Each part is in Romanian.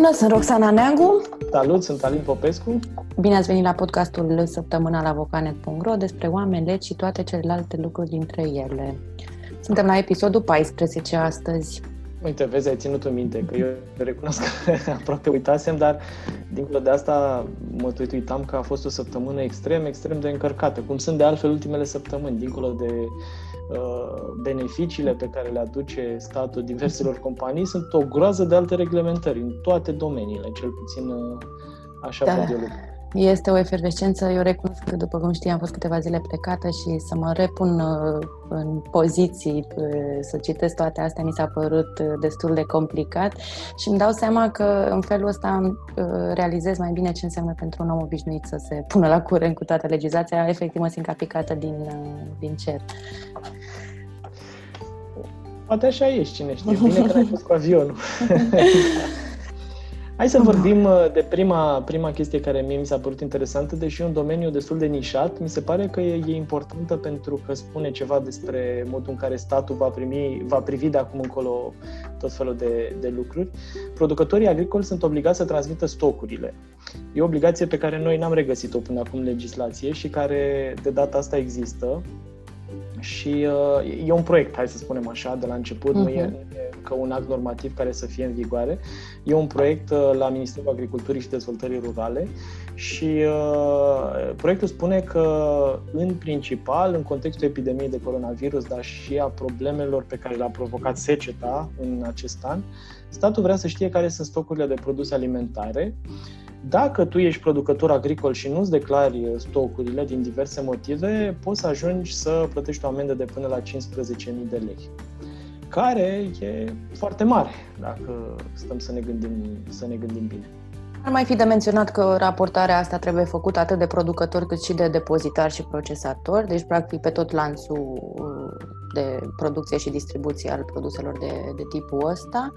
Bună, sunt Roxana Neagu. Salut, sunt Alin Popescu. Bine ați venit la podcastul Săptămâna la Vocanet.ro despre oameni, legi și toate celelalte lucruri dintre ele. Suntem la episodul 14 astăzi. Uite, vezi, ai ținut în minte, că eu recunosc că aproape uitasem, dar dincolo de asta mă uitam că a fost o săptămână extrem, extrem de încărcată, cum sunt de altfel ultimele săptămâni, dincolo de uh, beneficiile pe care le aduce statul diverselor companii, sunt o groază de alte reglementări în toate domeniile, cel puțin uh, așa da. văd eu lucrurile. Este o efervescență, eu recunosc că, după cum știi, am fost câteva zile plecată și să mă repun uh, în poziții, uh, să citesc toate astea, mi s-a părut uh, destul de complicat și îmi dau seama că în felul ăsta realizez mai bine ce înseamnă pentru un om obișnuit să se pună la curent cu toată legislația. Efectiv, mă simt ca picată din, din cer. Poate așa ești, cine știe. Bine că ai fost cu avionul. Hai să vorbim uh, de prima, prima chestie care mie mi s-a părut interesantă, deși e un domeniu destul de nișat. Mi se pare că e, e importantă pentru că spune ceva despre modul în care statul va, primi, va privi de acum încolo tot felul de, de lucruri. Producătorii agricoli sunt obligați să transmită stocurile. E o obligație pe care noi n-am regăsit-o până acum în legislație și care de data asta există și uh, e un proiect, hai să spunem așa, de la început, uh-huh. nu, e, mhm. nu e încă un act normativ care să fie în vigoare. E un proiect uh, la Ministerul Agriculturii și Dezvoltării Rurale și uh, proiectul spune că, în principal, în contextul epidemiei de coronavirus, dar și a problemelor pe care le-a provocat seceta în acest an, statul vrea să știe care sunt stocurile de produse alimentare dacă tu ești producător agricol și nu-ți declari stocurile din diverse motive, poți să ajungi să plătești o amendă de până la 15.000 de lei, care e foarte mare dacă stăm să ne gândim, să ne gândim bine. Ar mai fi de menționat că raportarea asta trebuie făcută atât de producători cât și de depozitar și procesator, deci practic pe tot lanțul uh, de producție și distribuție al produselor de, de tipul ăsta.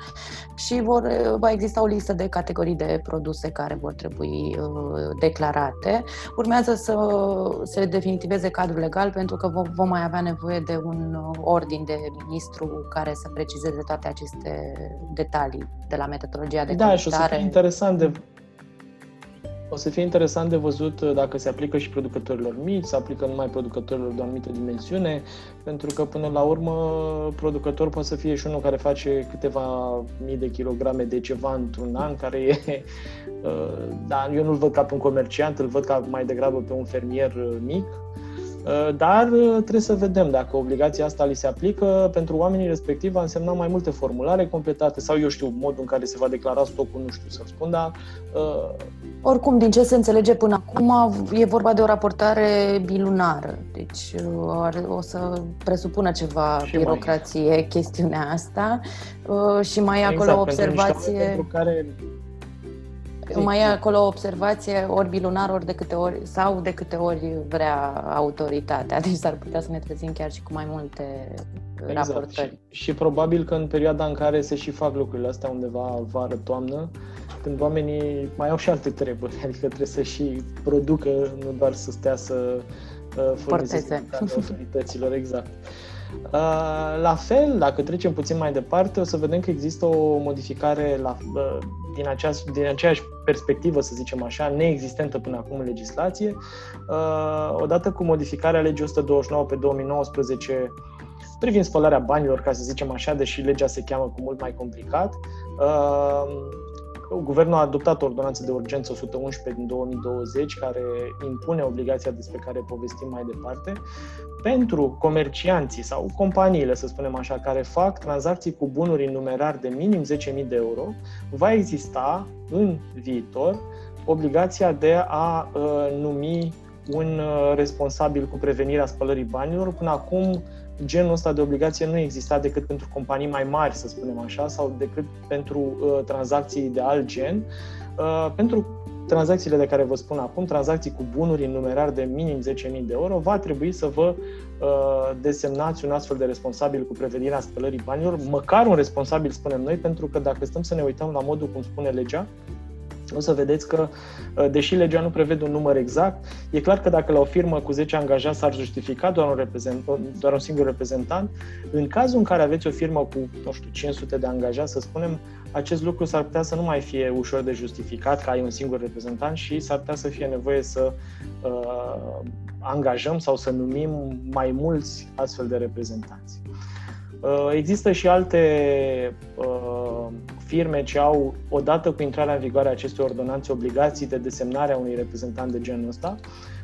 Și vor, uh, va exista o listă de categorii de produse care vor trebui uh, declarate. Urmează să se definitiveze cadrul legal pentru că vom, vom mai avea nevoie de un uh, ordin de ministru care să precizeze toate aceste detalii de la metodologia de Da, și o să fie interesant de o să fie interesant de văzut uh, dacă se aplică și producătorilor mici, se aplică numai producătorilor de o anumită dimensiune, pentru că până la urmă producător poate să fie și unul care face câteva mii de kilograme de ceva într-un an, care e, uh, da, eu nu-l văd ca pe un comerciant, îl văd ca mai degrabă pe un fermier uh, mic, Uh, dar uh, trebuie să vedem dacă obligația asta li se aplică. Pentru oamenii respectiv va însemna mai multe formulare completate sau, eu știu, modul în care se va declara stocul, nu știu să spun, dar... Uh... Oricum, din ce se înțelege până acum, e vorba de o raportare bilunară. Deci uh, o să presupună ceva și birocrație mai... chestiunea asta uh, și mai e exact, acolo o observație... Pentru care mai e acolo o observație ori bilunar, ori de câte ori, sau de câte ori vrea autoritatea. Deci s-ar putea să ne trezim chiar și cu mai multe exact. raportări. Și, și probabil că în perioada în care se și fac lucrurile astea undeva vară-toamnă, când oamenii mai au și alte treburi, adică trebuie să și producă, nu doar să stea să uh, furnizeze autorităților, exact. Uh, la fel, dacă trecem puțin mai departe, o să vedem că există o modificare la, uh, din, aceeași, din aceeași perspectivă, să zicem așa, neexistentă până acum în legislație. Uh, odată cu modificarea legii 129 pe 2019 privind spălarea banilor, ca să zicem așa, deși legea se cheamă cu mult mai complicat, Guvernul a adoptat o ordonanță de urgență 111 din 2020 care impune obligația despre care povestim mai departe pentru comercianții sau companiile, să spunem așa, care fac tranzacții cu bunuri în numerar de minim 10.000 de euro, va exista în viitor obligația de a uh, numi un uh, responsabil cu prevenirea spălării banilor. Până acum, genul ăsta de obligație nu exista decât pentru companii mai mari, să spunem așa, sau decât pentru uh, tranzacții de alt gen. Uh, pentru tranzacțiile de care vă spun acum, tranzacții cu bunuri în numerar de minim 10.000 de euro, va trebui să vă uh, desemnați un astfel de responsabil cu prevenirea spălării banilor, măcar un responsabil, spunem noi, pentru că dacă stăm să ne uităm la modul cum spune legea, o să vedeți că, uh, deși legea nu prevede un număr exact, e clar că dacă la o firmă cu 10 angajați s-ar justifica doar un, reprezentant, doar un singur reprezentant, în cazul în care aveți o firmă cu, nu știu, 500 de angajați, să spunem, acest lucru s-ar putea să nu mai fie ușor de justificat că ai un singur reprezentant și s-ar putea să fie nevoie să uh, angajăm sau să numim mai mulți astfel de reprezentanți. Uh, există și alte uh, firme ce au, odată cu intrarea în vigoare a acestei ordonanțe, obligații de desemnare a unui reprezentant de genul ăsta.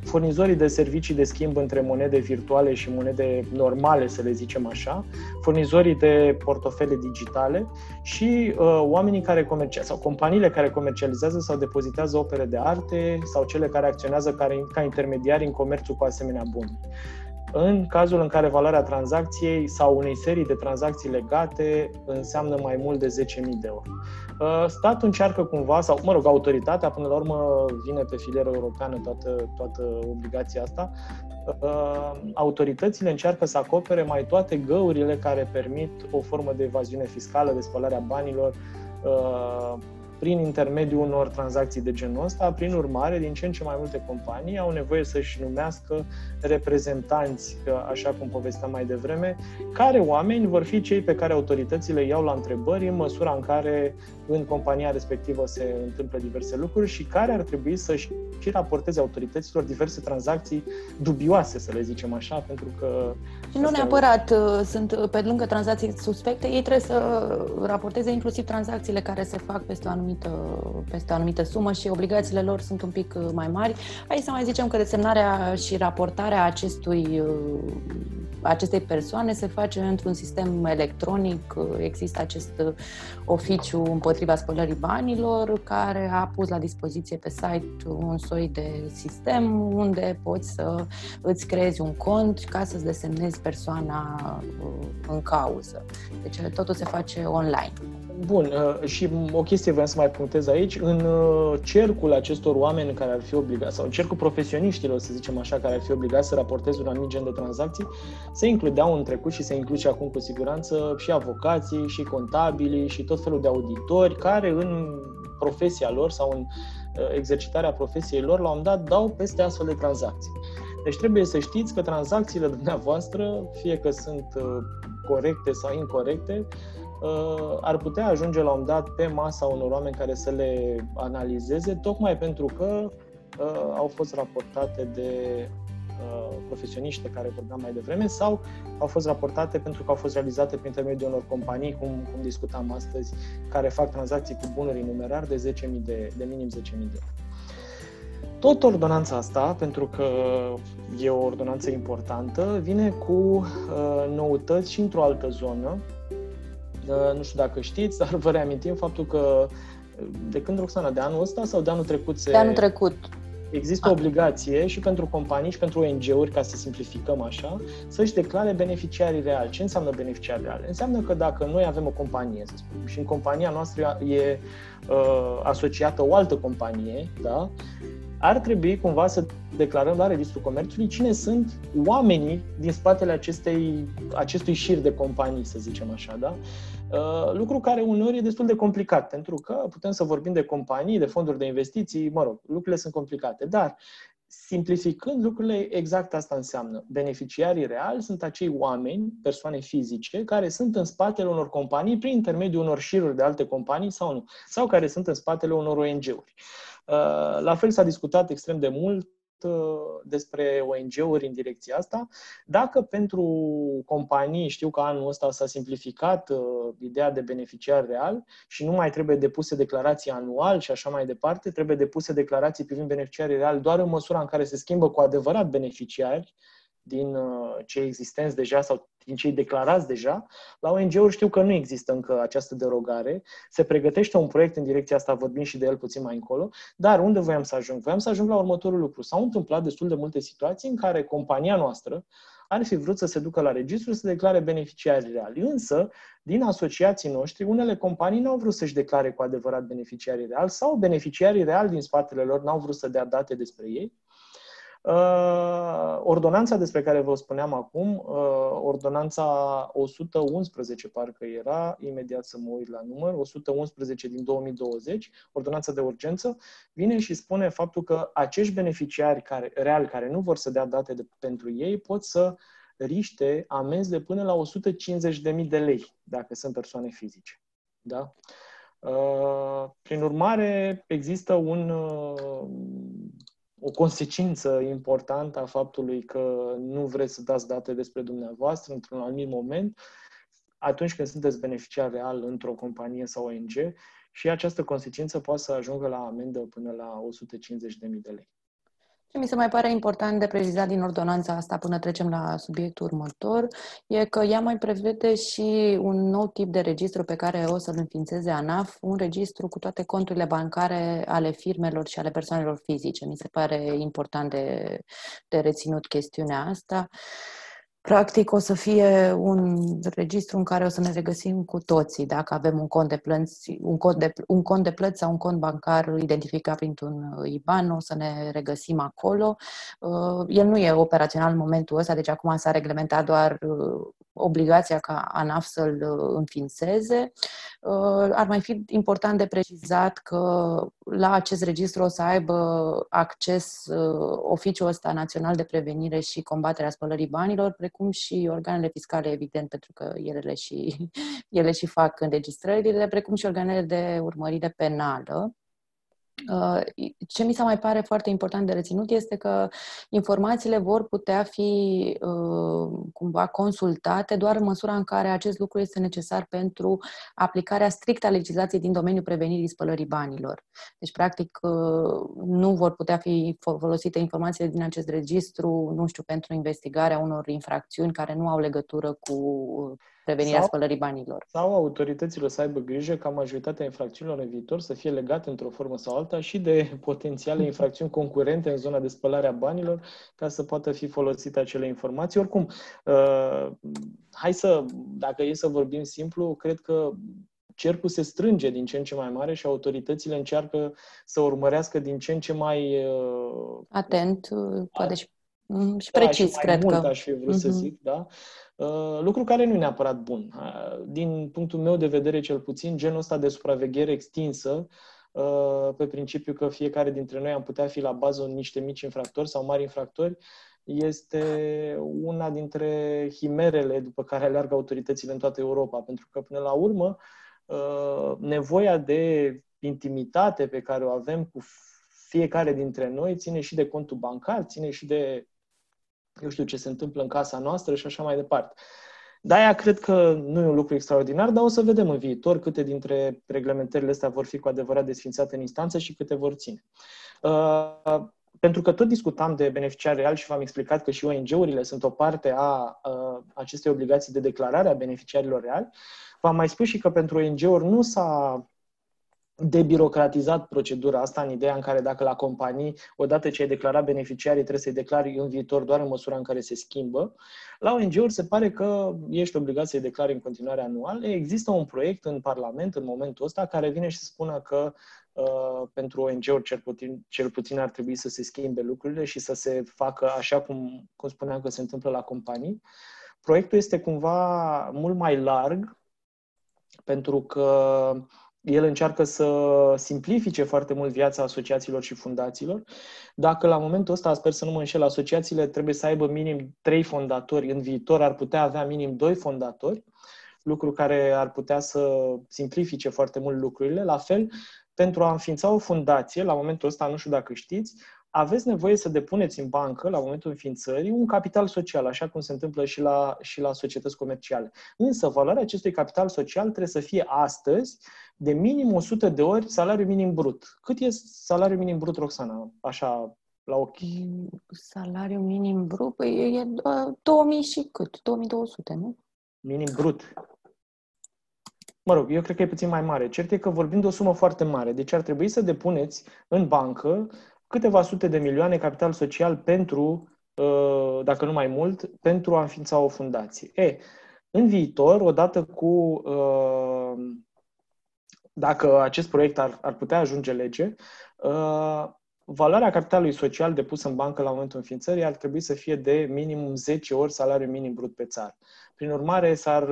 Furnizorii de servicii de schimb între monede virtuale și monede normale, să le zicem așa, furnizorii de portofele digitale și uh, oamenii care comercializează, sau companiile care comercializează sau depozitează opere de arte sau cele care acționează ca, ca intermediari în comerțul cu asemenea buni în cazul în care valoarea tranzacției sau unei serii de tranzacții legate înseamnă mai mult de 10.000 de euro. Uh, statul încearcă cumva, sau mă rog, autoritatea, până la urmă vine pe filieră europeană toată, toată obligația asta, uh, autoritățile încearcă să acopere mai toate găurile care permit o formă de evaziune fiscală, de spălarea banilor, uh, prin intermediul unor tranzacții de genul ăsta. Prin urmare, din ce în ce mai multe companii au nevoie să-și numească reprezentanți, așa cum povesteam mai devreme, care oameni vor fi cei pe care autoritățile iau la întrebări în măsura în care în compania respectivă se întâmplă diverse lucruri și care ar trebui să-și și raporteze autorităților diverse tranzacții dubioase, să le zicem așa, pentru că... Și nu neapărat uh, sunt uh, pe lângă tranzacții suspecte, ei trebuie să raporteze inclusiv tranzacțiile care se fac peste o anumită, peste o anumită sumă și obligațiile lor sunt un pic uh, mai mari. Aici să mai zicem că desemnarea și raportarea acestui acestei persoane se face într-un sistem electronic. Există acest oficiu împotriva spălării banilor care a pus la dispoziție pe site un soi de sistem unde poți să îți creezi un cont ca să-ți desemnezi persoana uh, în cauză. Deci totul se face online. Bun, uh, și o chestie vreau să mai punctez aici. În uh, cercul acestor oameni care ar fi obligați, sau în cercul profesioniștilor, să zicem așa, care ar fi obligați să raporteze un anumit gen de tranzacții, se includeau în trecut și se includ și acum cu siguranță și avocații, și contabili, și tot felul de auditori care în profesia lor sau în uh, exercitarea profesiei lor, la un dat, dau peste astfel de tranzacții. Deci trebuie să știți că tranzacțiile dumneavoastră, fie că sunt corecte sau incorrecte, Uh, ar putea ajunge la un dat pe masa unor oameni care să le analizeze, tocmai pentru că uh, au fost raportate de uh, profesioniști de care vorbeam mai devreme sau au fost raportate pentru că au fost realizate prin intermediul unor companii, cum, cum discutam astăzi, care fac tranzacții cu bunuri în numerar de 10.000 de, de minim 10.000 de euro. Tot ordonanța asta, pentru că e o ordonanță importantă, vine cu uh, noutăți și într-o altă zonă, nu știu dacă știți, dar vă reamintim faptul că de când, Roxana, de anul ăsta sau de anul trecut? Se... De anul trecut. Există o obligație și pentru companii și pentru ONG-uri, ca să simplificăm așa, să-și declare beneficiarii reali. Ce înseamnă beneficiari reali? Înseamnă că dacă noi avem o companie, să spunem, și în compania noastră e uh, asociată o altă companie, da? Ar trebui cumva să declarăm la Registrul Comerțului cine sunt oamenii din spatele acestei, acestui șir de companii, să zicem așa, da? Uh, lucru care uneori e destul de complicat, pentru că putem să vorbim de companii, de fonduri de investiții, mă rog, lucrurile sunt complicate, dar simplificând lucrurile, exact asta înseamnă. Beneficiarii reali sunt acei oameni, persoane fizice, care sunt în spatele unor companii prin intermediul unor șiruri de alte companii sau nu, sau care sunt în spatele unor ONG-uri. Uh, la fel s-a discutat extrem de mult Uh, despre ONG-uri în direcția asta. Dacă pentru companii, știu că anul ăsta s-a simplificat uh, ideea de beneficiar real și nu mai trebuie depuse declarații anual și așa mai departe, trebuie depuse declarații privind beneficiarii real doar în măsura în care se schimbă cu adevărat beneficiari, din uh, cei existenți deja sau din cei declarați deja. La ONG-uri știu că nu există încă această derogare. Se pregătește un proiect în direcția asta, vorbim și de el puțin mai încolo. Dar unde voiam să ajung? Voiam să ajung la următorul lucru. S-au întâmplat destul de multe situații în care compania noastră ar fi vrut să se ducă la registru să declare beneficiarii reali. Însă, din asociații noștri, unele companii nu au vrut să-și declare cu adevărat beneficiarii reali sau beneficiarii reali din spatele lor n-au vrut să dea date despre ei Uh, ordonanța despre care vă spuneam acum, uh, ordonanța 111 parcă era, imediat să mă uit la număr, 111 din 2020, ordonanța de urgență, vine și spune faptul că acești beneficiari care, reali care nu vor să dea date de, pentru ei pot să riște amenzi de până la 150.000 de lei, dacă sunt persoane fizice. Da? Uh, prin urmare, există un o consecință importantă a faptului că nu vreți să dați date despre dumneavoastră într-un anumit moment, atunci când sunteți beneficiar real într-o companie sau ONG și această consecință poate să ajungă la amendă până la 150.000 de lei. Ce mi se mai pare important de precizat din ordonanța asta până trecem la subiectul următor e că ea mai prevede și un nou tip de registru pe care o să-l înființeze ANAF, un registru cu toate conturile bancare ale firmelor și ale persoanelor fizice. Mi se pare important de, de reținut chestiunea asta. Uh, Practic o să fie un registru în care o să ne regăsim cu toții dacă avem un cont de plăți, un cont de, un cont de plăți sau un cont bancar identificat printr-un IBAN, o să ne regăsim acolo. Uh, el nu e operațional în momentul ăsta, deci acum s-a reglementat doar uh, obligația ca ANAF să-l uh, înființeze. Ar mai fi important de precizat că la acest registru o să aibă acces oficiul ăsta național de prevenire și combatere a spălării banilor, precum și organele fiscale, evident, pentru că ele le și, ele și fac înregistrările, precum și organele de urmărire penală. Uh, ce mi se mai pare foarte important de reținut este că informațiile vor putea fi uh, cumva consultate doar în măsura în care acest lucru este necesar pentru aplicarea strictă a legislației din domeniul prevenirii spălării banilor. Deci, practic, uh, nu vor putea fi folosite informațiile din acest registru, nu știu, pentru investigarea unor infracțiuni care nu au legătură cu prevenirea sau, spălării banilor. Sau autoritățile să aibă grijă ca majoritatea infracțiunilor în viitor să fie legate într-o formă sau alta și de potențiale infracțiuni concurente în zona de spălare a banilor ca să poată fi folosite acele informații. Oricum, uh, hai să, dacă e să vorbim simplu, cred că cercul se strânge din ce în ce mai mare și autoritățile încearcă să urmărească din ce în ce mai... Uh, Atent, uh, poate și, mm, și precis, da, și mai cred mult că. aș fi vrut uh-huh. să mhm. zic, da? Uh, lucru care nu e neapărat bun. Uh, din punctul meu de vedere, cel puțin, genul ăsta de supraveghere extinsă, uh, pe principiu că fiecare dintre noi am putea fi la bază niște mici infractori sau mari infractori, este una dintre himerele după care aleargă autoritățile în toată Europa. Pentru că, până la urmă, nevoia de intimitate pe care o avem cu fiecare dintre noi ține și de contul bancar, ține și de eu știu ce se întâmplă în casa noastră și așa mai departe. De-aia cred că nu e un lucru extraordinar, dar o să vedem în viitor câte dintre reglementările astea vor fi cu adevărat desfințate în instanță și câte vor ține. Uh, pentru că tot discutam de beneficiari real și v-am explicat că și ONG-urile sunt o parte a uh, acestei obligații de declarare a beneficiarilor reali, v-am mai spus și că pentru ONG-uri nu s-a debirocratizat procedura asta în ideea în care dacă la companii, odată ce ai declarat beneficiarii, trebuie să-i declari în viitor doar în măsura în care se schimbă. La ONG-uri se pare că ești obligat să-i declari în continuare anual. Există un proiect în Parlament în momentul ăsta care vine și spună că uh, pentru ONG-uri cel puțin, cel puțin ar trebui să se schimbe lucrurile și să se facă așa cum, cum spuneam că se întâmplă la companii. Proiectul este cumva mult mai larg pentru că el încearcă să simplifice foarte mult viața asociațiilor și fundațiilor. Dacă la momentul ăsta, sper să nu mă înșel, asociațiile trebuie să aibă minim trei fondatori, în viitor ar putea avea minim doi fondatori, lucru care ar putea să simplifice foarte mult lucrurile. La fel, pentru a înființa o fundație, la momentul ăsta, nu știu dacă știți, aveți nevoie să depuneți în bancă, la momentul înființării, un capital social, așa cum se întâmplă și la, și la societăți comerciale. Însă, valoarea acestui capital social trebuie să fie astăzi de minim 100 de ori salariul minim brut. Cât e salariul minim brut, Roxana? Așa, la ochi. Salariul minim brut păi e 2000 și cât? 2200, nu? Minim brut. Mă rog, eu cred că e puțin mai mare. Cert e că vorbim de o sumă foarte mare. Deci ar trebui să depuneți în bancă câteva sute de milioane capital social pentru, uh, dacă nu mai mult, pentru a înființa o fundație. E, în viitor, odată cu uh, dacă acest proiect ar, ar putea ajunge lege, uh, valoarea capitalului social depus în bancă la momentul înființării ar trebui să fie de minimum 10 ori salariul minim brut pe țară. Prin urmare, s-ar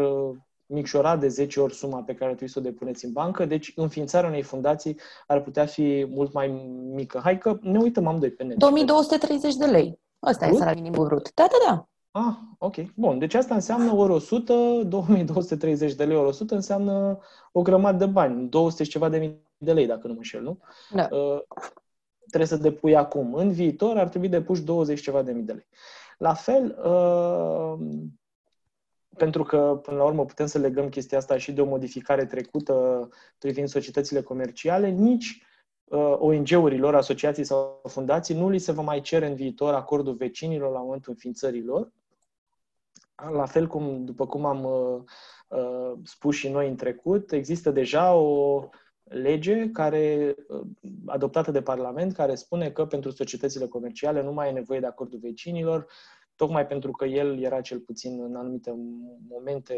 uh, micșora de 10 ori suma pe care ar trebui să o depuneți în bancă, deci înființarea unei fundații ar putea fi mult mai mică. Hai că ne uităm amândoi pe net. 2230 de lei. Asta brut? e salariul minim brut. Da, da, da. Ah, ok. Bun. Deci asta înseamnă ori 100, 2230 de lei ori 100 înseamnă o grămadă de bani. 200 și ceva de mii de lei, dacă nu mă înșel, nu? Da. Uh, trebuie să depui acum. În viitor ar trebui depuși 20 ceva de mii de lei. La fel, uh, pentru că, până la urmă, putem să legăm chestia asta și de o modificare trecută privind societățile comerciale, nici uh, ONG-urilor, asociații sau fundații, nu li se va mai cere în viitor acordul vecinilor la momentul înființării lor. La fel cum, după cum am uh, uh, spus și noi în trecut, există deja o lege care, uh, adoptată de Parlament care spune că pentru societățile comerciale nu mai e nevoie de acordul vecinilor, tocmai pentru că el era cel puțin în anumite momente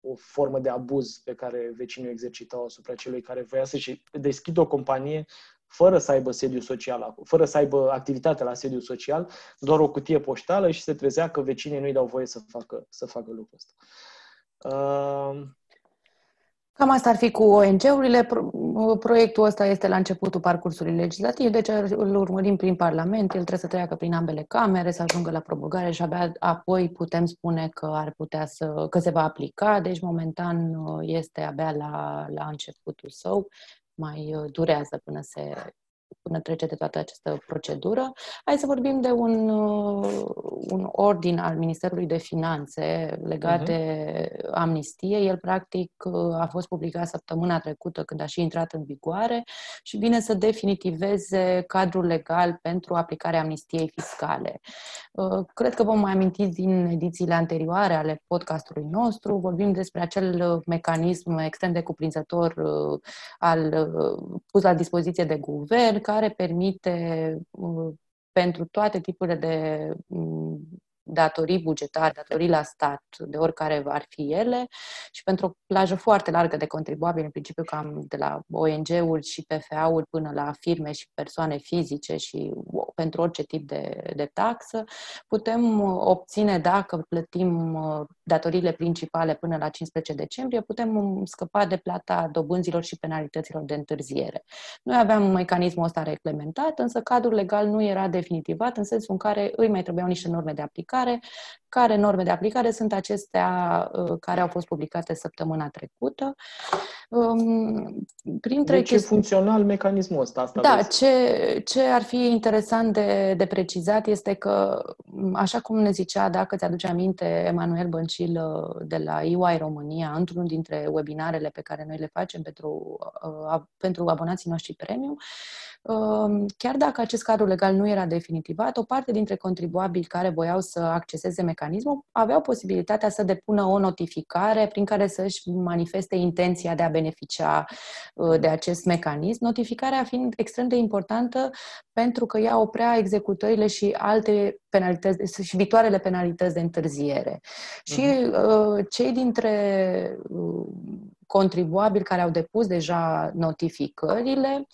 o formă de abuz pe care vecinii o exercitau asupra celui care voia să-și deschidă o companie fără să aibă sediu social, fără să aibă activitate la sediu social, doar o cutie poștală și se trezea că vecinii nu-i dau voie să facă, să facă lucrul ăsta. Uh, Cam asta ar fi cu ONG-urile. Proiectul ăsta este la începutul parcursului legislativ, deci îl urmărim prin Parlament, el trebuie să treacă prin ambele camere, să ajungă la promulgare și abia apoi putem spune că ar putea să, că se va aplica, deci momentan este abia la, la începutul său, mai durează până se până trece de toată această procedură. Hai să vorbim de un, uh, un ordin al Ministerului de Finanțe legat uh-huh. de amnistie. El, practic, uh, a fost publicat săptămâna trecută, când a și intrat în vigoare și vine să definitiveze cadrul legal pentru aplicarea amnistiei fiscale. Uh, cred că vom mai aminti din edițiile anterioare ale podcastului nostru. Vorbim despre acel mecanism extrem de cuprinzător al, pus la dispoziție de guvern, care permite uh, pentru toate tipurile de mm, datorii bugetare, datorii la stat, de oricare ar fi ele, și pentru o plajă foarte largă de contribuabili, în principiu cam de la ONG-uri și PFA-uri până la firme și persoane fizice și pentru orice tip de, de taxă, putem obține, dacă plătim uh, datoriile principale până la 15 decembrie, putem scăpa de plata dobânzilor și penalităților de întârziere. Noi aveam mecanismul ăsta reglementat, însă cadrul legal nu era definitivat, în sensul în care îi mai trebuiau niște norme de aplicare, care norme de aplicare sunt acestea uh, care au fost publicate săptămâna trecută. Um, printre deci chesti... e funcțional mecanismul ăsta. Asta da, ce, ce ar fi interesant de, de precizat este că, așa cum ne zicea, dacă ți-aduce aminte, Emanuel Băncil uh, de la EY România, într-unul dintre webinarele pe care noi le facem pentru, uh, pentru abonații noștri premium, um, chiar dacă acest cadru legal nu era definitivat, o parte dintre contribuabili care voiau să acceseze mecanismul aveau posibilitatea să depună o notificare prin care să-și manifeste intenția de a beneficia uh, de acest mecanism, notificarea fiind extrem de importantă pentru că ea oprea executările și alte penalități și viitoarele penalități de întârziere. Uh-huh. Și uh, cei dintre uh, contribuabili care au depus deja notificările,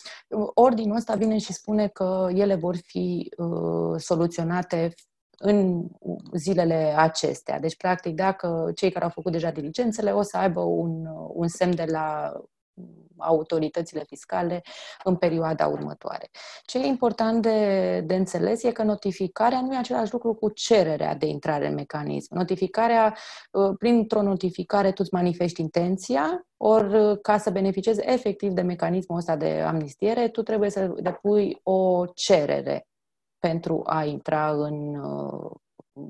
ordinul ăsta vine și spune că ele vor fi uh, soluționate în zilele acestea. Deci, practic, dacă cei care au făcut deja diligențele o să aibă un, un semn de la autoritățile fiscale în perioada următoare. Ce e important de, de înțeles e că notificarea nu e același lucru cu cererea de intrare în mecanism. Notificarea, ă, printr-o notificare tu îți manifesti intenția, ori ca să beneficiezi efectiv de mecanismul ăsta de amnistiere, tu trebuie să depui o cerere pentru a intra în uh,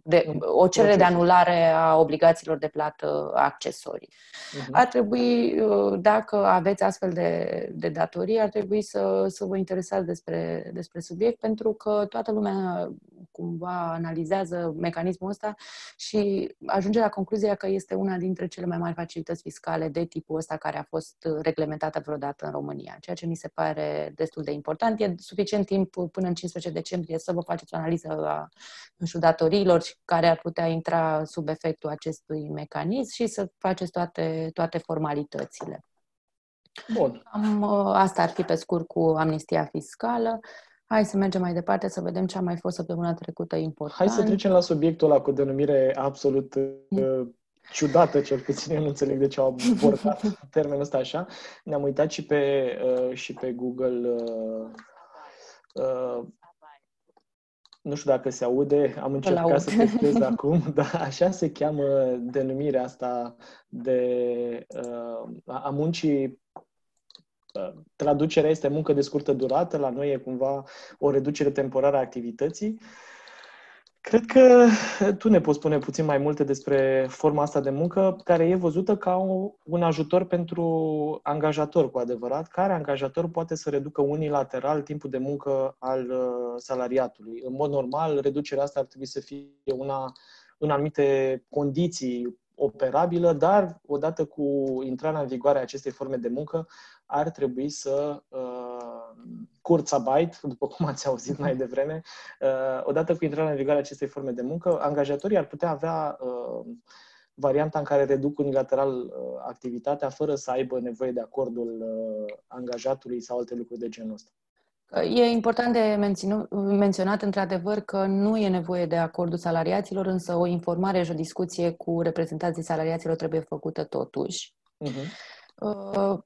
de, o cerere de anulare a obligațiilor de plată accesorii. Uh-huh. Ar trebui, uh, dacă aveți astfel de, de datorii, ar trebui să, să vă interesați despre, despre subiect, pentru că toată lumea cumva analizează mecanismul ăsta și ajunge la concluzia că este una dintre cele mai mari facilități fiscale de tipul ăsta care a fost reglementată vreodată în România, ceea ce mi se pare destul de important. E suficient timp până în 15 decembrie să vă faceți o analiză a nu știu, datoriilor care ar putea intra sub efectul acestui mecanism și să faceți toate, toate formalitățile. Bun. Am, asta ar fi pe scurt cu amnistia fiscală. Hai să mergem mai departe, să vedem ce a mai fost săptămâna trecută important. Hai să trecem la subiectul ăla cu denumire absolut uh, ciudată, cel puțin eu nu înțeleg de ce au abordat termenul ăsta așa. Ne-am uitat și pe, uh, și pe Google uh, uh, nu știu dacă se aude, am încercat să testez acum, dar așa se cheamă denumirea asta de uh, a muncii uh, traducerea este muncă de scurtă durată, la noi e cumva o reducere temporară a activității. Cred că tu ne poți spune puțin mai multe despre forma asta de muncă, care e văzută ca un ajutor pentru angajator, cu adevărat, care angajator poate să reducă unilateral timpul de muncă al uh, salariatului. În mod normal, reducerea asta ar trebui să fie una în anumite condiții operabilă, dar odată cu intrarea în vigoare a acestei forme de muncă, ar trebui să uh, Kurzarbeit, după cum ați auzit mai devreme, uh, odată cu intrarea în vigoare a acestei forme de muncă, angajatorii ar putea avea uh, varianta în care reduc unilateral uh, activitatea fără să aibă nevoie de acordul uh, angajatului sau alte lucruri de genul ăsta. E important de menționat, într-adevăr, că nu e nevoie de acordul salariaților, însă o informare și o discuție cu reprezentanții salariaților trebuie făcută totuși. Uh-huh.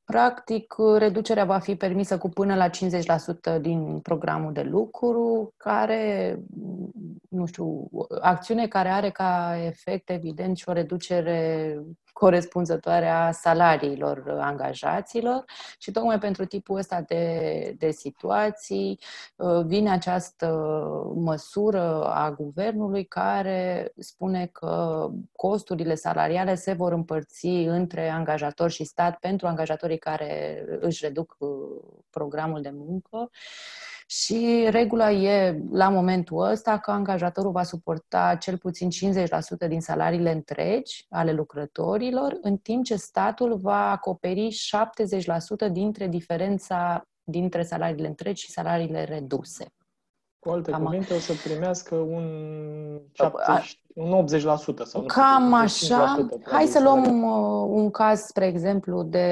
Practic, reducerea va fi permisă cu până la 50% din programul de lucru, care, nu știu, acțiune care are ca efect, evident, și o reducere corespunzătoare a salariilor angajaților și tocmai pentru tipul ăsta de, de situații uh, vine această măsură a guvernului care spune că costurile salariale se vor împărți între angajator și stat pentru angajatorii care își reduc uh, programul de muncă și regula e, la momentul ăsta, că angajatorul va suporta cel puțin 50% din salariile întregi ale lucrătorilor, în timp ce statul va acoperi 70% dintre diferența dintre salariile întregi și salariile reduse. Cu alte Cam cuvinte, o să primească un, 70, un 80% sau nu Cam știu, așa. Hai să luăm uh, un caz, spre exemplu, de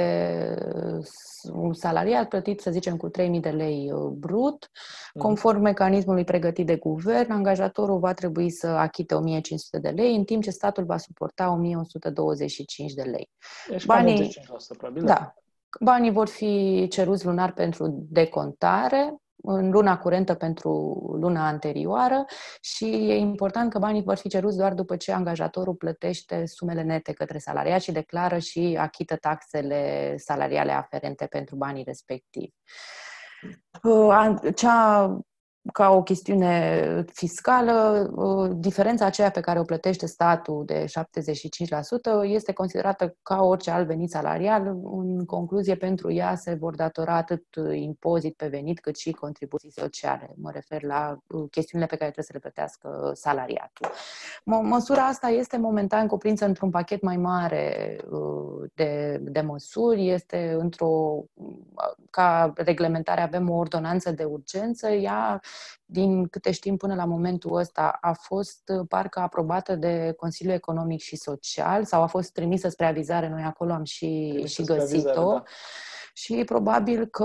un salariat plătit, să zicem, cu 3.000 de lei uh, brut. Mhm. Conform mecanismului pregătit de guvern, angajatorul va trebui să achite 1.500 de lei, în timp ce statul va suporta 1.125 de lei. Deci Banii, 85%, probabil. Da. da. Banii vor fi ceruți lunar pentru decontare, în luna curentă pentru luna anterioară și e important că banii vor fi ceruți doar după ce angajatorul plătește sumele nete către salariat și declară și achită taxele salariale aferente pentru banii respectivi. Uh, cea ca o chestiune fiscală, uh, diferența aceea pe care o plătește statul de 75% este considerată ca orice alt venit salarial. În concluzie, pentru ea se vor datora atât impozit pe venit cât și contribuții sociale. Mă refer la uh, chestiunile pe care trebuie să le plătească salariatul. Măsura asta este momentan cuprinsă într-un pachet mai mare uh, de, de măsuri. Este într-o, ca reglementare avem o ordonanță de urgență. Ea din câte știm până la momentul ăsta, a fost uh, parcă aprobată de Consiliul Economic și Social sau a fost trimisă spre avizare, noi acolo am și, și găsit-o. Da. Și probabil că...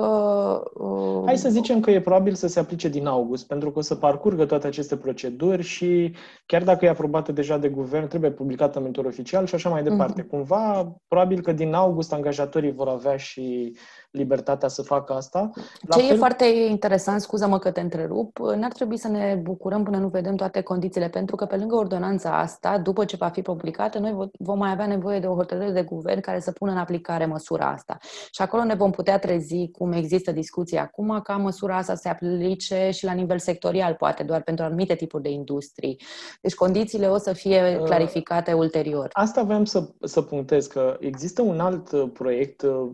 Uh... Hai să zicem că e probabil să se aplice din august, pentru că o să parcurgă toate aceste proceduri și chiar dacă e aprobată deja de guvern, trebuie publicată în mentor oficial și așa mai departe. Mm-hmm. Cumva, probabil că din august angajatorii vor avea și libertatea să facă asta. La Ce fel... e foarte interesant, scuză-mă că te întrerup, n-ar trebui să ne bucurăm până nu vedem toate condițiile, pentru că pe lângă ordonanța asta, după ce va fi publicată, noi vom mai avea nevoie de o hotărâre de guvern care să pună în aplicare măsura asta. Și acolo ne vom putea trezi, cum există discuții acum, ca măsura asta se aplice și la nivel sectorial, poate doar pentru anumite tipuri de industrii. Deci condițiile o să fie uh, clarificate uh, ulterior. Asta vreau să, să punctez, că există un alt uh, proiect uh,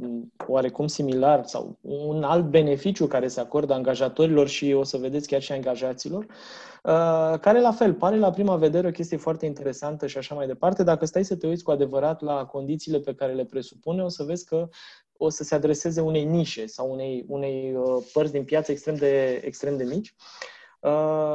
oarecum similar similar sau un alt beneficiu care se acordă angajatorilor și o să vedeți chiar și angajaților, uh, care la fel pare la prima vedere o chestie foarte interesantă și așa mai departe. Dacă stai să te uiți cu adevărat la condițiile pe care le presupune, o să vezi că o să se adreseze unei nișe sau unei, unei uh, părți din piață extrem de, extrem de mici. Uh,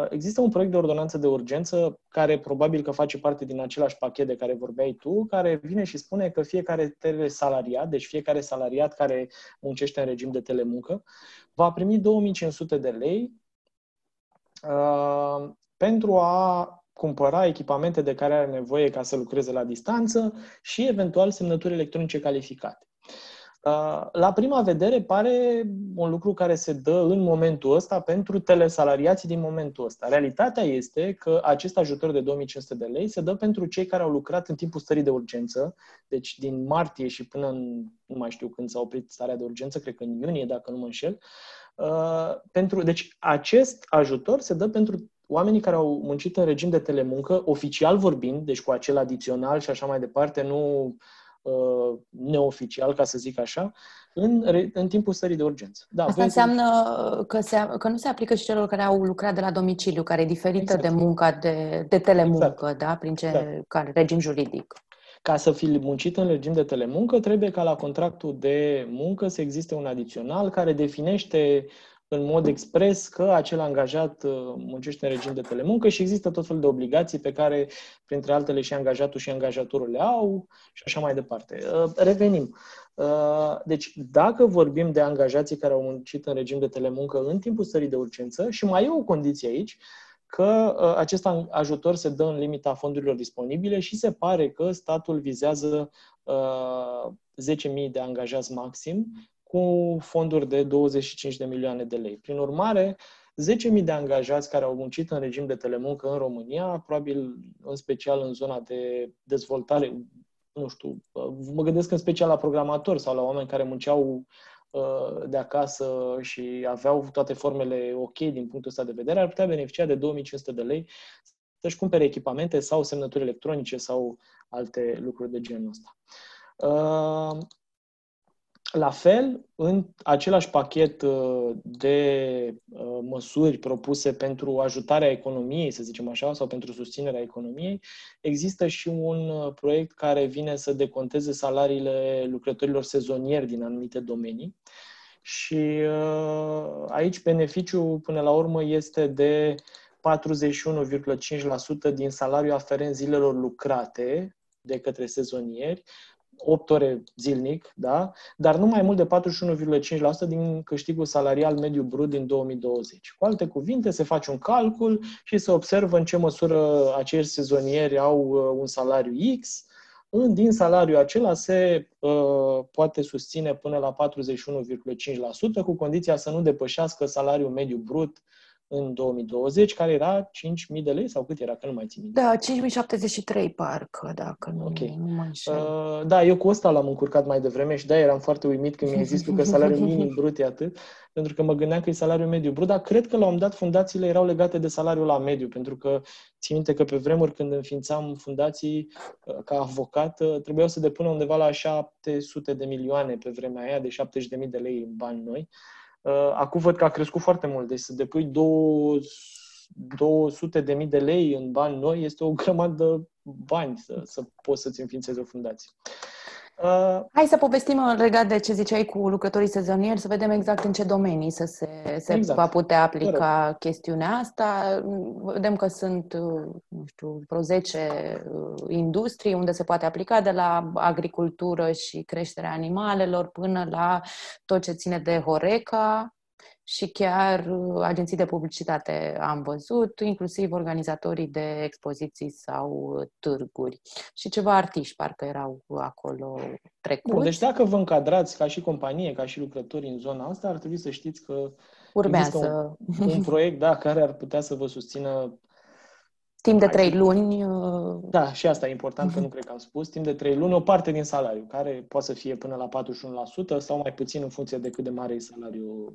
există un proiect de ordonanță de urgență care probabil că face parte din același pachet de care vorbeai tu, care vine și spune că fiecare telesalariat, deci fiecare salariat care muncește în regim de telemuncă, va primi 2500 de lei uh, pentru a cumpăra echipamente de care are nevoie ca să lucreze la distanță și eventual semnături electronice calificate. Uh, la prima vedere pare un lucru care se dă în momentul ăsta pentru telesalariații din momentul ăsta. Realitatea este că acest ajutor de 2500 de lei se dă pentru cei care au lucrat în timpul stării de urgență, deci din martie și până în, nu mai știu când s-a oprit starea de urgență, cred că în iunie, dacă nu mă înșel. Uh, pentru, deci acest ajutor se dă pentru oamenii care au muncit în regim de telemuncă, oficial vorbind, deci cu acel adițional și așa mai departe, nu uh, neoficial, ca să zic așa, în, în timpul stării de urgență. Da, Asta înseamnă că, se, că nu se aplică și celor care au lucrat de la domiciliu, care e diferită exact. de munca de, de telemuncă, exact. da? Prin ce exact. care, regim juridic. Ca să fi muncit în regim de telemuncă, trebuie ca la contractul de muncă să existe un adițional care definește în mod expres că acel angajat uh, muncește în regim de telemuncă și există tot felul de obligații pe care, printre altele, și angajatul și angajatorul le au și așa mai departe. Uh, revenim. Uh, deci, dacă vorbim de angajații care au muncit în regim de telemuncă în timpul stării de urgență, și mai e o condiție aici, că acest ajutor se dă în limita fondurilor disponibile și se pare că statul vizează 10.000 de angajați maxim cu fonduri de 25 de milioane de lei. Prin urmare, 10.000 de angajați care au muncit în regim de telemuncă în România, probabil în special în zona de dezvoltare, nu știu, mă gândesc în special la programatori sau la oameni care munceau uh, de acasă și aveau toate formele ok din punctul ăsta de vedere, ar putea beneficia de 2500 de lei să-și cumpere echipamente sau semnături electronice sau alte lucruri de genul ăsta. Uh, la fel, în același pachet uh, de uh, măsuri propuse pentru ajutarea economiei, să zicem așa, sau pentru susținerea economiei, există și un uh, proiect care vine să deconteze salariile lucrătorilor sezonieri din anumite domenii. Și aici beneficiul, până la urmă, este de 41,5% din salariul aferent zilelor lucrate de către sezonieri, 8 ore zilnic, da? dar nu mai mult de 41,5% din câștigul salarial mediu brut din 2020. Cu alte cuvinte, se face un calcul și se observă în ce măsură acești sezonieri au uh, un salariu X, din salariul acela se uh, poate susține până la 41,5%, cu condiția să nu depășească salariul mediu brut în 2020, care era 5.000 de lei sau cât era, că nu mai țin minte. Da, 5.073 parcă, dacă nu, okay. nu mă înșel. Uh, da, eu cu ăsta l-am încurcat mai devreme și da, eram foarte uimit când mi-ai zis tu că salariul minim brut e atât, pentru că mă gândeam că e salariul mediu brut, dar cred că la un dat fundațiile erau legate de salariul la mediu, pentru că țin minte că pe vremuri când înființam fundații uh, ca avocat, uh, trebuiau să depună undeva la 700 de milioane pe vremea aia, de 70.000 de lei în bani noi. Uh, acum văd că a crescut foarte mult. Deci să depui 200 de mii de lei în bani noi este o grămadă bani să, să poți să-ți înființezi o fundație. Uh, Hai să povestim legat de ce ziceai cu lucrătorii sezonieri, să vedem exact în ce domenii să se, se exact. va putea aplica Corect. chestiunea asta. Vedem că sunt, nu știu, vreo 10 uh, industrii unde se poate aplica, de la agricultură și creșterea animalelor până la tot ce ține de Horeca, și chiar uh, agenții de publicitate am văzut, inclusiv organizatorii de expoziții sau uh, târguri și ceva artiști parcă erau acolo trecuți. Bun, deci dacă vă încadrați ca și companie, ca și lucrători în zona asta, ar trebui să știți că urmează un, un proiect da, care ar putea să vă susțină Timp de trei luni. Uh, da, și asta e important, că nu cred că am spus. Timp de trei luni, o parte din salariu, care poate să fie până la 41% sau mai puțin în funcție de cât de mare e salariul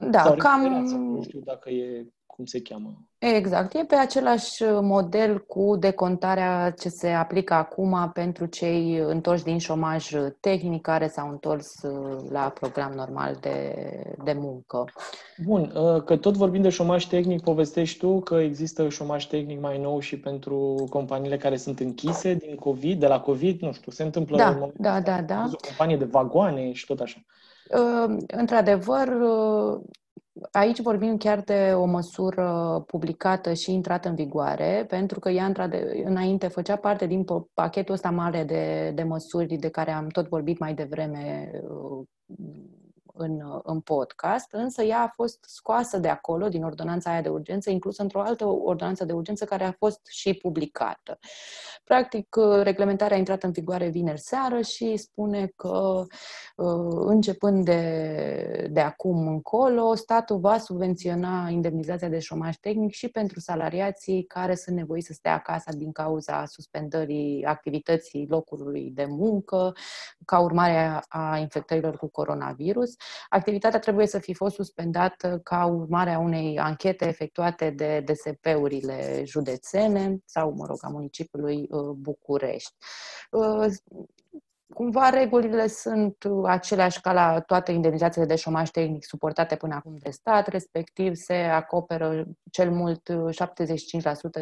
da, Sau cam... Nu știu dacă e cum se cheamă. Exact, e pe același model cu decontarea ce se aplică acum pentru cei întorși din șomaj tehnic care s-au întors uh, la program normal de, de muncă. Bun, uh, că tot vorbim de șomaj tehnic, povestești tu că există șomaj tehnic mai nou și pentru companiile care sunt închise din COVID, de la COVID, nu știu, se întâmplă da, da, da, da. o companie de vagoane și tot așa. Uh, într-adevăr, uh, aici vorbim chiar de o măsură publicată și intrată în vigoare, pentru că ea înainte făcea parte din pachetul ăsta mare de, de măsuri de care am tot vorbit mai devreme uh, în, în podcast, însă ea a fost scoasă de acolo, din ordonanța aia de urgență, inclusă într-o altă ordonanță de urgență care a fost și publicată. Practic, reglementarea a intrat în vigoare vineri seară și spune că începând de, de acum încolo, statul va subvenționa indemnizația de șomaj tehnic și pentru salariații care sunt nevoiți să stea acasă din cauza suspendării activității locului de muncă, ca urmare a infectărilor cu coronavirus. Activitatea trebuie să fi fost suspendată ca urmare a unei anchete efectuate de DSP-urile județene sau, mă rog, a municipiului uh, București. Uh, cumva regulile sunt aceleași ca la toate indemnizațiile de șomaj tehnic suportate până acum de stat, respectiv se acoperă cel mult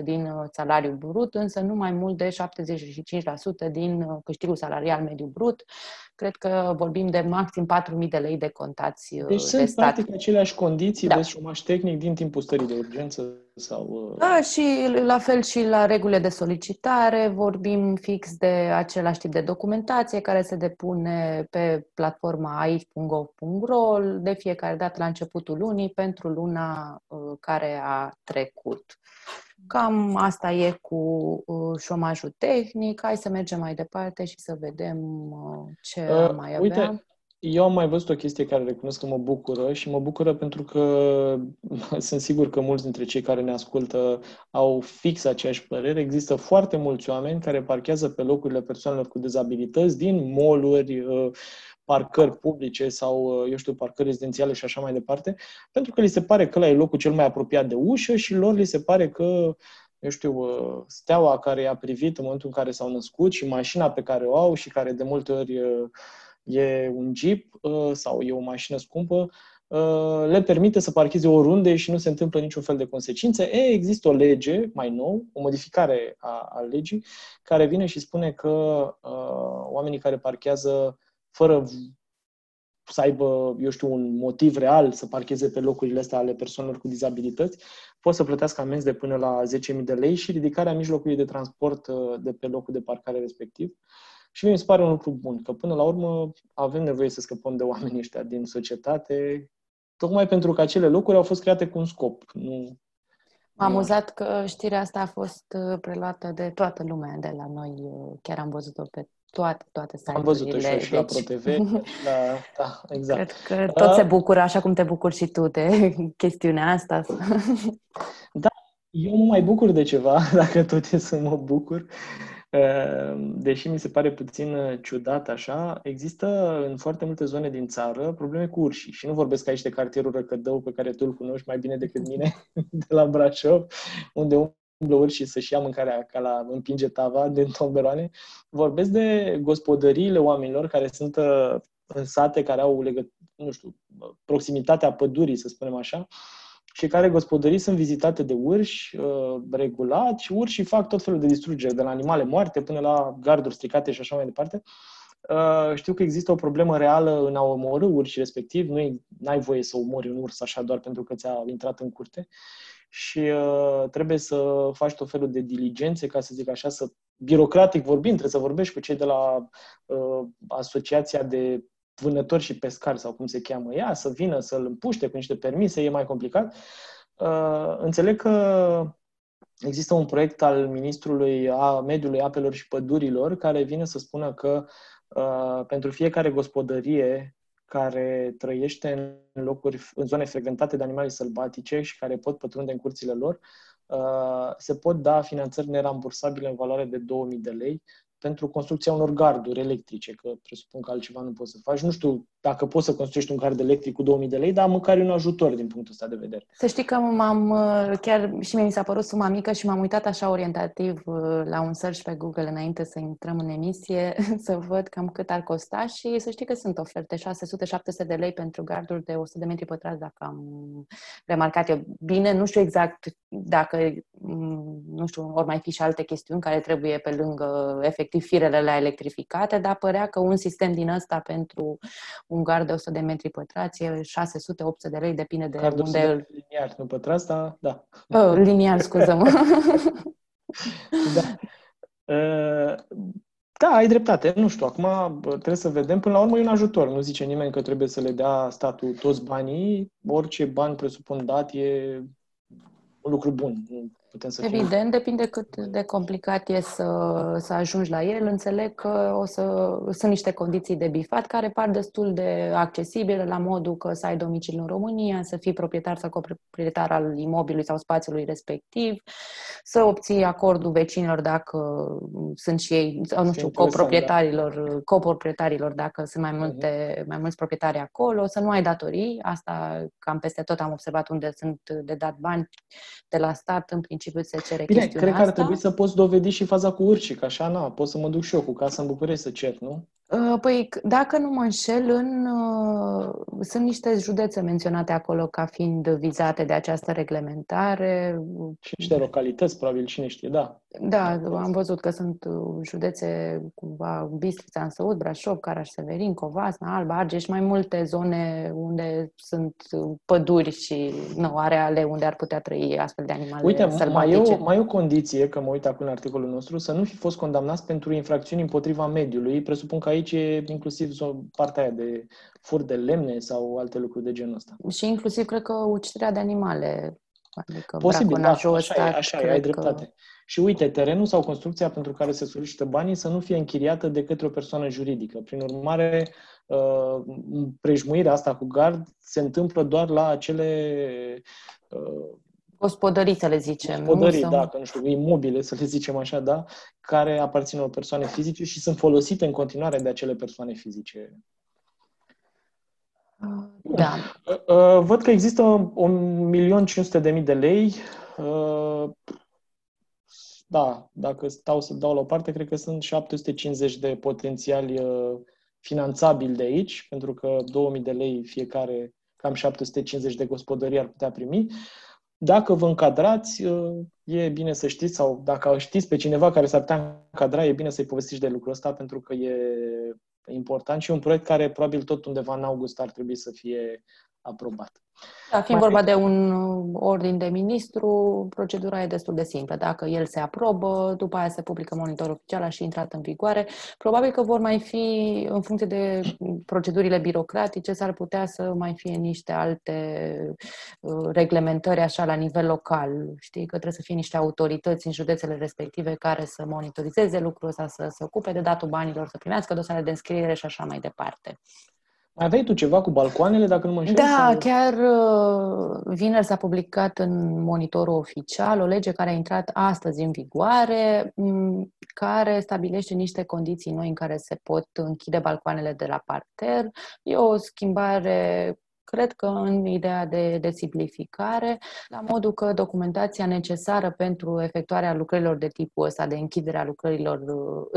75% din salariul brut, însă nu mai mult de 75% din câștigul salarial mediu brut. Cred că vorbim de maxim 4.000 de lei de contați deci de sunt stat. practic aceleași condiții da. de șomaj tehnic din timpul stării de urgență sau... Da, și la fel și la regulile de solicitare vorbim fix de același tip de documentație care se depune pe platforma aici.gov.ro de fiecare dată la începutul lunii pentru luna uh, care a trecut. Cam asta e cu uh, șomajul tehnic. Hai să mergem mai departe și să vedem uh, ce uh, mai avea. Uite, eu am mai văzut o chestie care recunosc că mă bucură și mă bucură pentru că sunt sigur că mulți dintre cei care ne ascultă au fix aceeași părere. Există foarte mulți oameni care parchează pe locurile persoanelor cu dezabilități din moluri, uh, parcări publice sau, uh, eu știu, parcări rezidențiale și așa mai departe, pentru că li se pare că la e locul cel mai apropiat de ușă și lor li se pare că eu știu, uh, steaua care i-a privit în momentul în care s-au născut și mașina pe care o au și care de multe ori e un Jeep uh, sau e o mașină scumpă, uh, le permite să parcheze oriunde și nu se întâmplă niciun fel de consecințe. E, există o lege mai nou, o modificare a, a legii, care vine și spune că uh, oamenii care parchează fără să aibă, eu știu, un motiv real să parcheze pe locurile astea ale persoanelor cu dizabilități, pot să plătească amenzi de până la 10.000 de lei și ridicarea mijlocului de transport uh, de pe locul de parcare respectiv. Și mi se pare un lucru bun, că până la urmă avem nevoie să scăpăm de oamenii ăștia din societate, tocmai pentru că acele locuri au fost create cu un scop. Nu, M-a amuzat că știrea asta a fost uh, preluată de toată lumea de la noi. Uh, chiar am văzut-o pe toate, toate site-urile. Am văzut-o și, și la deci ProTV. și la... Da, exact. Cred că tot se bucură, așa cum te bucuri și tu de chestiunea asta. da, eu mă mai bucur de ceva, dacă tot e să mă bucur. Ehm, deși mi se pare puțin uh, ciudat așa, există în foarte multe zone din țară probleme cu urși. Și nu vorbesc aici de cartierul Răcădău, pe care tu îl cunoști mai bine decât mine, de la Brașov, unde umblă urși să-și ia mâncarea ca la împinge tava din tomberoane. Vorbesc de gospodăriile oamenilor care sunt uh, în sate, care au legătură, nu știu, proximitatea pădurii, să spunem așa, și care gospodării sunt vizitate de urși uh, regulat și urșii fac tot felul de distrugeri, de la animale moarte până la garduri stricate și așa mai departe. Uh, știu că există o problemă reală în a omorâ urși respectiv, nu ai voie să omori un urs așa doar pentru că ți-a intrat în curte și uh, trebuie să faci tot felul de diligențe, ca să zic așa, să birocratic vorbind, trebuie să vorbești cu cei de la uh, asociația de vânători și pescari sau cum se cheamă ea, să vină să-l împuște cu niște permise, e mai complicat. Uh, înțeleg că există un proiect al Ministrului a Mediului, Apelor și Pădurilor care vine să spună că uh, pentru fiecare gospodărie care trăiește în locuri, în zone frecventate de animale sălbatice și care pot pătrunde în curțile lor, uh, se pot da finanțări nerambursabile în valoare de 2000 de lei pentru construcția unor garduri electrice, că presupun că altceva nu poți să faci. Nu știu dacă poți să construiești un gard electric cu 2000 de lei, dar măcar e un ajutor din punctul ăsta de vedere. Să știi că m-am, chiar și mie mi s-a părut suma mică și m-am uitat așa orientativ uh, la un search pe Google înainte să intrăm în emisie, să văd cam cât ar costa și să știi că sunt oferte 600-700 de lei pentru garduri de 100 de metri pătrați, dacă am remarcat eu bine. Nu știu exact dacă, mm, nu știu, ori mai fi și alte chestiuni care trebuie pe lângă efectiv firele la electrificate, dar părea că un sistem din ăsta pentru un gard de 100 de metri pătrați e 600-800 de lei, depinde de Gardul unde îl... liniar, nu pătrați, dar da. Oh, liniar, scuză-mă. da. Uh, Da, ai dreptate. Nu știu, acum trebuie să vedem. Până la urmă e un ajutor. Nu zice nimeni că trebuie să le dea statul toți banii. Orice bani presupun dat e un lucru bun putem să Evident, fim... depinde cât de complicat e să, să ajungi la el. Înțeleg că o să, sunt niște condiții de bifat care par destul de accesibile la modul că să ai domiciliu în România, să fii proprietar sau coproprietar al imobilului sau spațiului respectiv, să obții acordul vecinilor dacă sunt și ei, sau nu știu, coproprietarilor, da. coproprietarilor dacă sunt mai, multe, uh-huh. mai mulți proprietari acolo, să nu ai datorii. Asta cam peste tot am observat unde sunt de dat bani de la stat în principiu principiu se cere Bine, chestiunea cred că ar asta. trebui să poți dovedi și faza cu urci, că așa, na, pot să mă duc și eu cu casa în București să cer, nu? Uh, păi, dacă nu mă înșel, în, uh, sunt niște județe menționate acolo ca fiind vizate de această reglementare. Și niște localități, probabil, cine știe, da. Da, am văzut că sunt uh, județe, cumva, Bistrița, Însăud, Brașov, Caraș-Severin, Covasna, Alba, Argeș, mai multe zone unde sunt păduri și nu, areale unde ar putea trăi astfel de animale Uite, sălbatice. mai e, o, mai e o condiție, că mă uit acum în articolul nostru, să nu fi fost condamnați pentru infracțiuni împotriva mediului. Presupun că aici e inclusiv partea aia de fur de lemne sau alte lucruri de genul ăsta. Și inclusiv, cred că, uciderea de animale. Adică Posibil, da, așa ăsta, e, așa e, ai dreptate. Că... Și uite, terenul sau construcția pentru care se solicită banii să nu fie închiriată de către o persoană juridică. Prin urmare, uh, prejmuirea asta cu gard se întâmplă doar la acele uh, Gospodării, să le zicem. Gospodării, nu? da, că nu știu, imobile, să le zicem așa, da, care aparțin o persoane fizice și sunt folosite în continuare de acele persoane fizice. Da. Uh, văd că există 1.500.000 de lei. Uh, da, dacă stau să dau la o parte, cred că sunt 750 de potențiali uh, finanțabili de aici, pentru că 2000 de lei fiecare, cam 750 de gospodării ar putea primi. Dacă vă încadrați, e bine să știți, sau dacă știți pe cineva care s-ar putea încadra, e bine să-i povestiți de lucrul ăsta, pentru că e important și un proiect care probabil tot undeva în august ar trebui să fie aprobat. Da, fiind vorba de un ordin de ministru, procedura e destul de simplă. Dacă el se aprobă, după aia se publică monitor oficial și intrat în vigoare. Probabil că vor mai fi, în funcție de procedurile birocratice, s-ar putea să mai fie niște alte uh, reglementări așa la nivel local. Știi că trebuie să fie niște autorități în județele respective care să monitorizeze lucrul ăsta, să se ocupe de datul banilor, să primească dosare de înscriere și așa mai departe. Mai aveai tu ceva cu balcoanele, dacă nu mă înșel? Da, sau... chiar uh, vineri s-a publicat în monitorul oficial o lege care a intrat astăzi în vigoare, care stabilește niște condiții noi în care se pot închide balcoanele de la parter. E o schimbare cred că în ideea de, de simplificare, la modul că documentația necesară pentru efectuarea lucrărilor de tipul ăsta, de închiderea lucrărilor,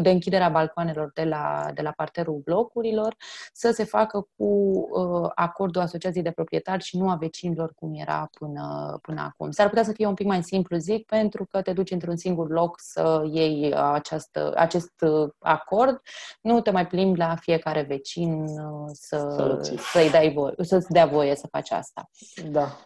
de închiderea balcoanelor de la, de la parterul blocurilor, să se facă cu uh, acordul asociației de proprietari și nu a vecinilor cum era până, până acum. S-ar putea să fie un pic mai simplu, zic, pentru că te duci într-un singur loc să iei această, acest acord, nu te mai plimbi la fiecare vecin uh, să, să-i dai voie, să-ți dea voie să faci asta. Da.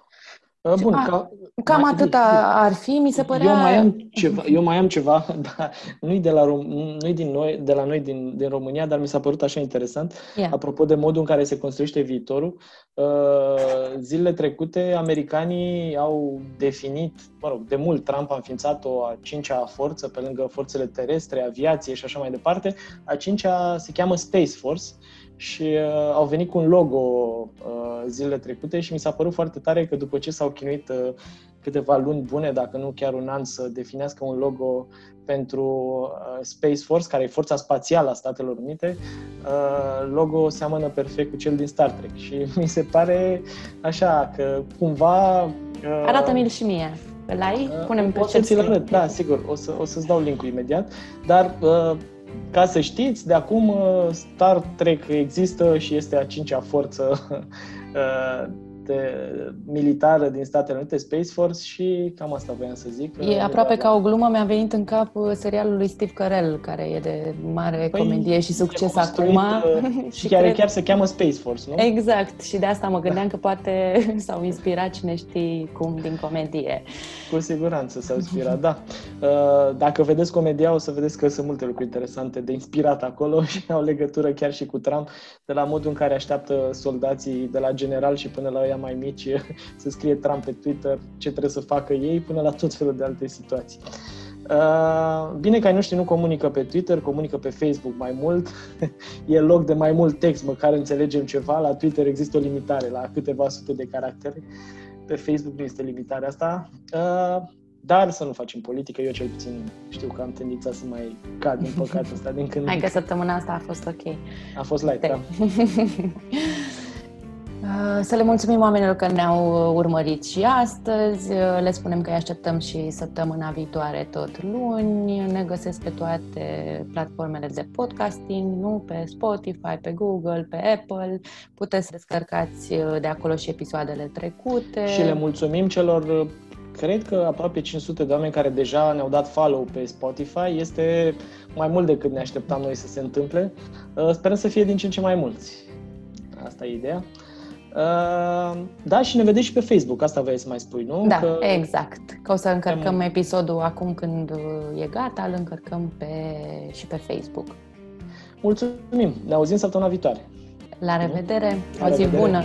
Bun, A, ca, cam mai, atât ar fi, mi se părea... Eu mai am ceva, eu mai am ceva da, nu-i, de la, nu-i din noi, de la noi din, din România, dar mi s-a părut așa interesant, yeah. apropo de modul în care se construiește viitorul. Uh, zilele trecute, americanii au definit, mă rog, de mult Trump a înființat o a cincea forță, pe lângă forțele terestre, aviație și așa mai departe. A cincea se cheamă Space Force și uh, au venit cu un logo uh, zilele trecute și mi s-a părut foarte tare că după ce s-au chinuit uh, câteva luni bune, dacă nu chiar un an, să definească un logo pentru uh, Space Force, care e forța spațială a Statelor Unite, uh, logo seamănă perfect cu cel din Star Trek și mi se pare așa că cumva... Uh, Arată-mi-l și mie. Îl ai? Punem pe o să ți-l arăt, da, sigur, o, să, o să-ți dau link imediat, dar uh, ca să știți, de acum uh, Star Trek există și este a cincea forță uh, de, militară din Statele Unite, Space Force, și cam asta voiam să zic. E aproape ca o glumă, mi-a venit în cap uh, serialul lui Steve Carell, care e de mare păi, comedie și succes acum. Uh, și chiar, cred... chiar se cheamă Space Force, nu? Exact, și de asta mă gândeam că poate s-au inspirat cine știe cum din comedie. Cu siguranță s-au inspirat, da. Uh, dacă vedeți comedia, o să vedeți că sunt multe lucruri interesante de inspirat acolo și au legătură chiar și cu Trump, de la modul în care așteaptă soldații de la general și până la ăia mai mici să scrie Trump pe Twitter ce trebuie să facă ei, până la tot felul de alte situații. Uh, bine că ai noștri nu comunică pe Twitter, comunică pe Facebook mai mult. e loc de mai mult text, măcar înțelegem ceva. La Twitter există o limitare la câteva sute de caractere. Pe Facebook nu este limitarea asta. Uh, dar să nu facem politică, eu cel puțin știu că am tendința să mai cad din păcatul ăsta din când Hai că săptămâna asta a fost ok. A fost light, da. Uh, să le mulțumim oamenilor că ne-au urmărit și astăzi. Uh, le spunem că îi așteptăm și săptămâna viitoare tot luni. Ne găsesc pe toate platformele de podcasting, nu? Pe Spotify, pe Google, pe Apple. Puteți să descărcați uh, de acolo și episoadele trecute. Și le mulțumim celor cred că aproape 500 de oameni care deja ne-au dat follow pe Spotify este mai mult decât ne așteptam noi să se întâmple. Sperăm să fie din ce în ce mai mulți. Asta e ideea. Uh, da, și ne vedeți și pe Facebook, asta vrei să mai spui, nu? Da, că... exact. Că o să încărcăm episodul acum când e gata, îl încărcăm pe, și pe Facebook. Mulțumim! Ne auzim săptămâna viitoare! La revedere! La o zi revedere. bună!